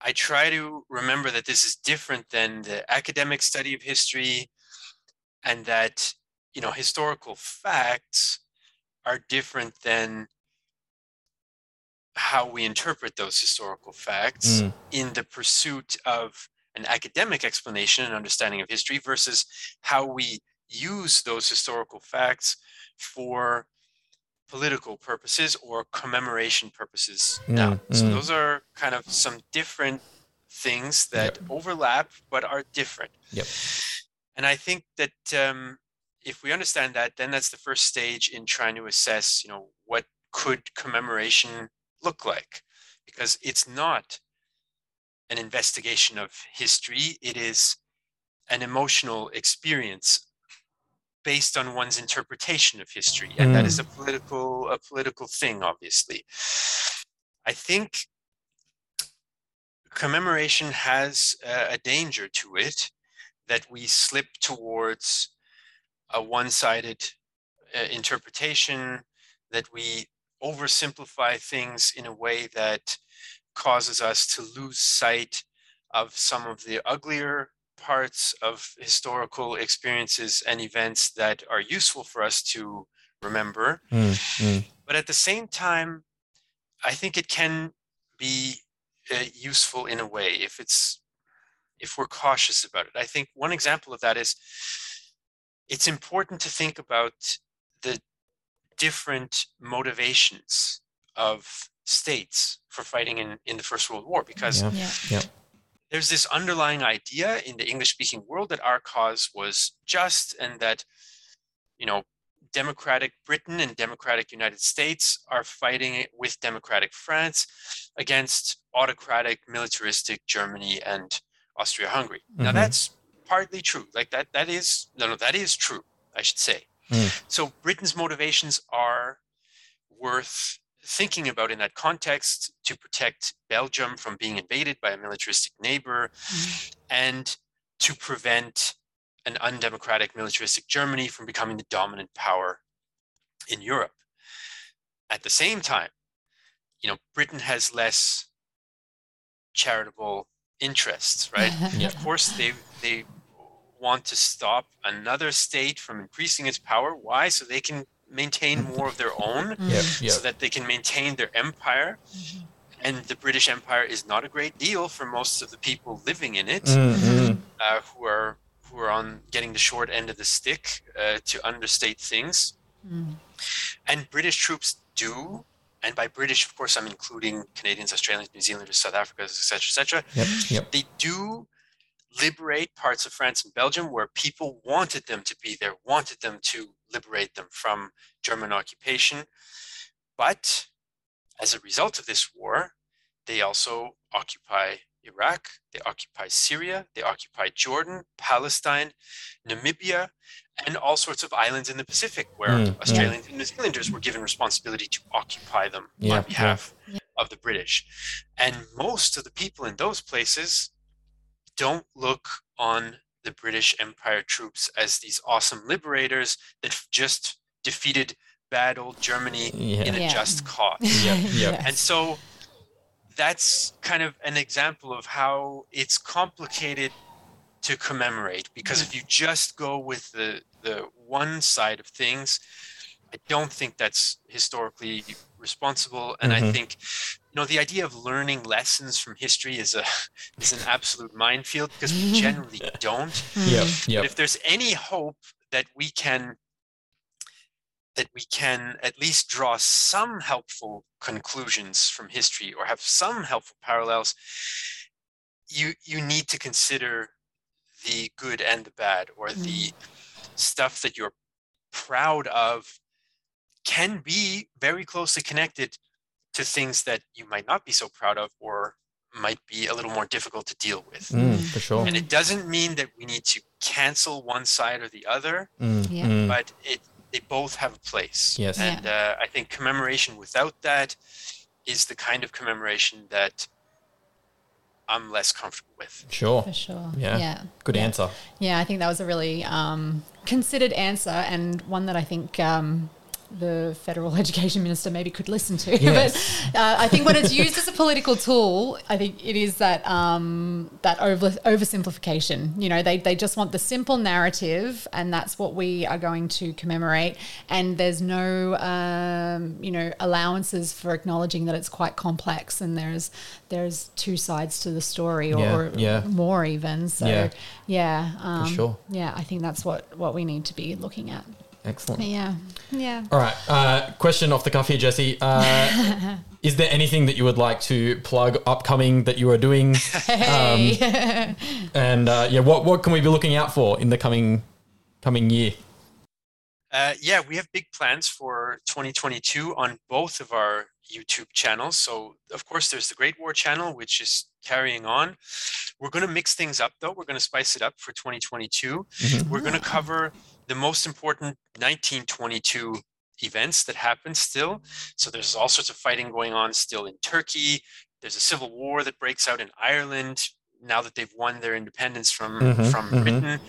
I try to remember that this is different than the academic study of history and that you know historical facts are different than how we interpret those historical facts Mm. in the pursuit of an academic explanation and understanding of history versus how we use those historical facts for political purposes or commemoration purposes now. Mm, So mm. those are kind of some different things that overlap but are different. Yep. And I think that um, if we understand that, then that's the first stage in trying to assess, you know, what could commemoration look like? Because it's not an investigation of history, it is an emotional experience based on one's interpretation of history. And that is a political, a political thing, obviously. I think commemoration has a, a danger to it that we slip towards a one-sided uh, interpretation that we oversimplify things in a way that causes us to lose sight of some of the uglier parts of historical experiences and events that are useful for us to remember Mm, mm. but at the same time i think it can be uh, useful in a way if it's if we're cautious about it i think one example of that is it's important to think about the different motivations of states for fighting in, in the first world war because Yeah. Yeah. Yeah. there's this underlying idea in the english speaking world that our cause was just and that you know democratic britain and democratic united states are fighting with democratic france against autocratic militaristic germany and austria-hungary now Mhm. that's partly true like that that is no no that is true i should say Mm. so britain's motivations are worth thinking about in that context to protect belgium from being invaded by a militaristic neighbor and to prevent an undemocratic militaristic germany from becoming the dominant power in europe at the same time you know britain has less charitable interests right Yeah. of course they they want to stop another state from increasing its power why so they can maintain more of their own Yep. Yep. so that they can maintain their empire and the british empire is not a great deal for most of the people living in it Mm, mm. uh, who are who are on getting the short end of the stick uh, to understate things Mm. and british troops do and by british of course i'm including canadians australians new zealanders south africans etc etc Yep. Yep. they do liberate parts of France and Belgium where people wanted them to be there, wanted them to liberate them from German occupation. But as a result of this war, they also occupy Iraq, they occupy Syria, they occupy Jordan, Palestine, Namibia, and all sorts of islands in the Pacific where Mm, yeah. Australians and New Zealanders were given responsibility to occupy them Yeah, on yeah. behalf of the British. And most of the people in those places don't look on the British Empire troops as these awesome liberators that just defeated bad old Germany Yeah. in a Yeah. just cause. Yep. Yep. Yes. And so that's kind of an example of how it's complicated to commemorate because if you just go with the the one side of things, I don't think that's historically responsible. And I Mhm. think you know the idea of learning lessons from history is a is an absolute minefield because we mm-hmm. generally don't. Hmm. Hmm. Yep. But if there's any hope that we can that we can at least draw some helpful conclusions from history or have some helpful parallels, you you need to consider the good and the bad or the hmm. stuff that you're proud of can be very closely connected to things that you might not be so proud of or might be a little more difficult to deal with. Mm, for sure. And it doesn't mean that we need to cancel one side or the other, Mm, Yeah. mm. but it they both have a place. Yes. Yeah. And uh, I think commemoration without that is the kind of commemoration that I'm less comfortable with. Sure. For sure. Yeah. Yeah. Good Yeah. answer. Yeah, I think that was a really um, considered answer and one that I think um, the federal education minister maybe could listen to. Yes. but uh, I think when it's used as a political tool, I think it is that um, that over oversimplification. You know, they they just want the simple narrative, and that's what we are going to commemorate. And there's no um, you know allowances for acknowledging that it's quite complex, and there's there's two sides to the story, or, Yeah, or yeah. more even. So Yeah. yeah, um, sure. Yeah, I think that's what what we need to be looking at. Excellent. Yeah, yeah. All right. Uh, question off the cuff here, Jesse. Uh, is there anything that you would like to plug upcoming that you are doing? Hey. And uh, yeah, what what can we be looking out for in the coming coming year? Uh, yeah, we have big plans for 2022 on both of our YouTube channels. So, of course, there's the Great War channel, which is carrying on. We're going to mix things up, though. We're going to spice it up for 2022. We're going to cover the most important 1922 events that happened still. So, there's all sorts of fighting going on still in Turkey. There's a civil war that breaks out in Ireland now that they've won their independence from, Mhm, from mhm. Britain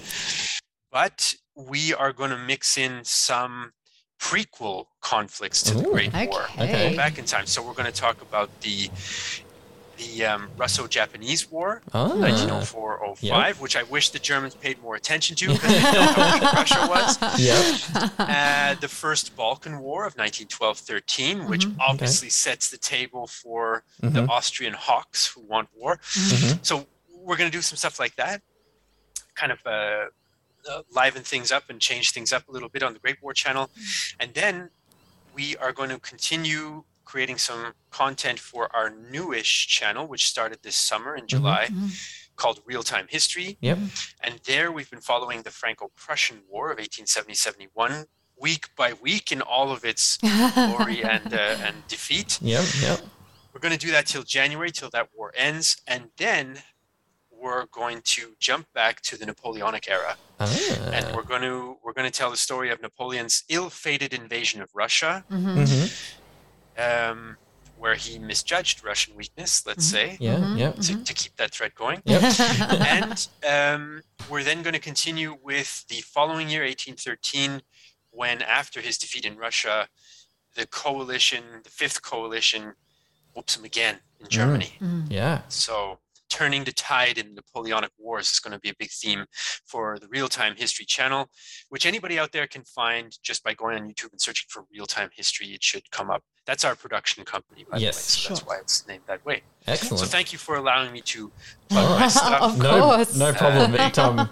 but we are going to mix in some prequel conflicts to the Ooh, Great War. Okay. Go back in time. So we're going to talk about the the um, Russo-Japanese War, Ah. 1904-05, which I wish the Germans paid more attention to because they don't know how big Russia was. Yeah. Uh, the First Balkan War of 1912-13, which obviously sets the table for the Mhm. Austrian hawks who want war. Mhm. So we're going to do some stuff like that, kind of uh, uh, liven things up and change things up a little bit on the Great War channel. And then we are going to continue creating some content for our newish channel, which started this summer in July, called Real Time History. Yep. And there we've been following the Franco Prussian War of 1870 71 week by week in all of its glory and, uh, and defeat. Yep. Yep. We're going to do that till January, till that war ends, and then we're going to jump back to the Napoleonic era, and Ah. we're going to we're going to tell the story of Napoleon's ill-fated invasion of Russia, Mhm. Um, where he misjudged Russian weakness, let's say, Yeah. Yeah. to, to keep that thread going. Yep. and um, we're then going to continue with the following year, 1813, when after his defeat in Russia, the coalition, the fifth coalition, whoops him again in Germany. Yeah. So turning the tide in the Napoleonic Wars is going to be a big theme for the Real Time History channel, which anybody out there can find just by going on YouTube and searching for Real Time History. It should come up. That's our production company, by Yes. the way. So that's why it's named that way. Excellent. So thank you for allowing me to plug my stuff. Of no, course. no problem. It, um,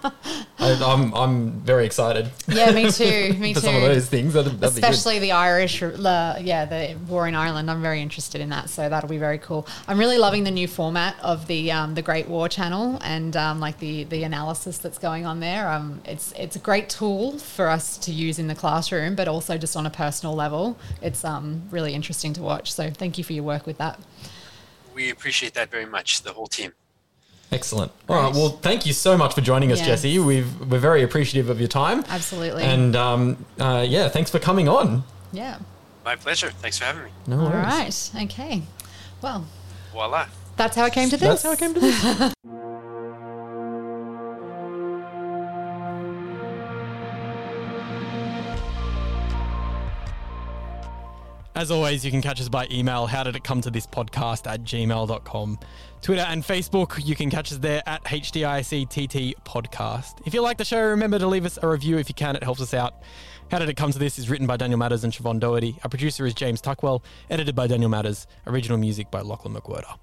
I, I'm I'm very excited Yeah, me too. Me for too. some of those things. That'd, that'd be good. Especially the Irish, uh, yeah, the war in Ireland. I'm very interested in that, so that'll be very cool. I'm really loving the new format of the um, the Great War channel and um, like the the analysis that's going on there. Um, it's it's a great tool for us to use in the classroom, but also just on a personal level, it's um, really interesting to watch. So thank you for your work with that. We appreciate that very much, the whole team. Excellent. All right. Well, thank you so much for joining us, Yes. Jesse. We've we're very appreciative of your time. Absolutely. And um, uh, yeah, thanks for coming on. yeah. My pleasure. Thanks for having me. No All worries. right. Okay. Well, Voila. that's how it came to this. That's how I came to this. As always, you can catch us by email. How did it come to this podcast at gmail.com? Twitter and Facebook, you can catch us there at HDICTT podcast. If you like the show, remember to leave us a review if you can. It helps us out. How Did It Come to This is written by Daniel Matters and Siobhan Doherty. Our producer is James Tuckwell, edited by Daniel Matters. Original music by Lachlan McWhirter.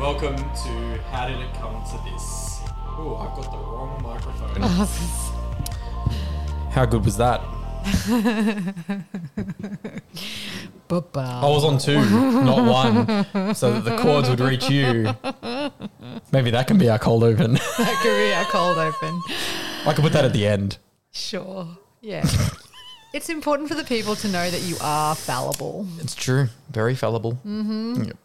Welcome to How Did It Come to This? Oh, I've got the wrong microphone. Oh, How good was that? I was on two, not one, so that the cords would reach you. Maybe that can be our cold open. That could be our cold open. I could put that at the end. Sure. Yeah. It's important for the people to know that you are fallible. It's true. Very fallible. Mm-hmm. Yep.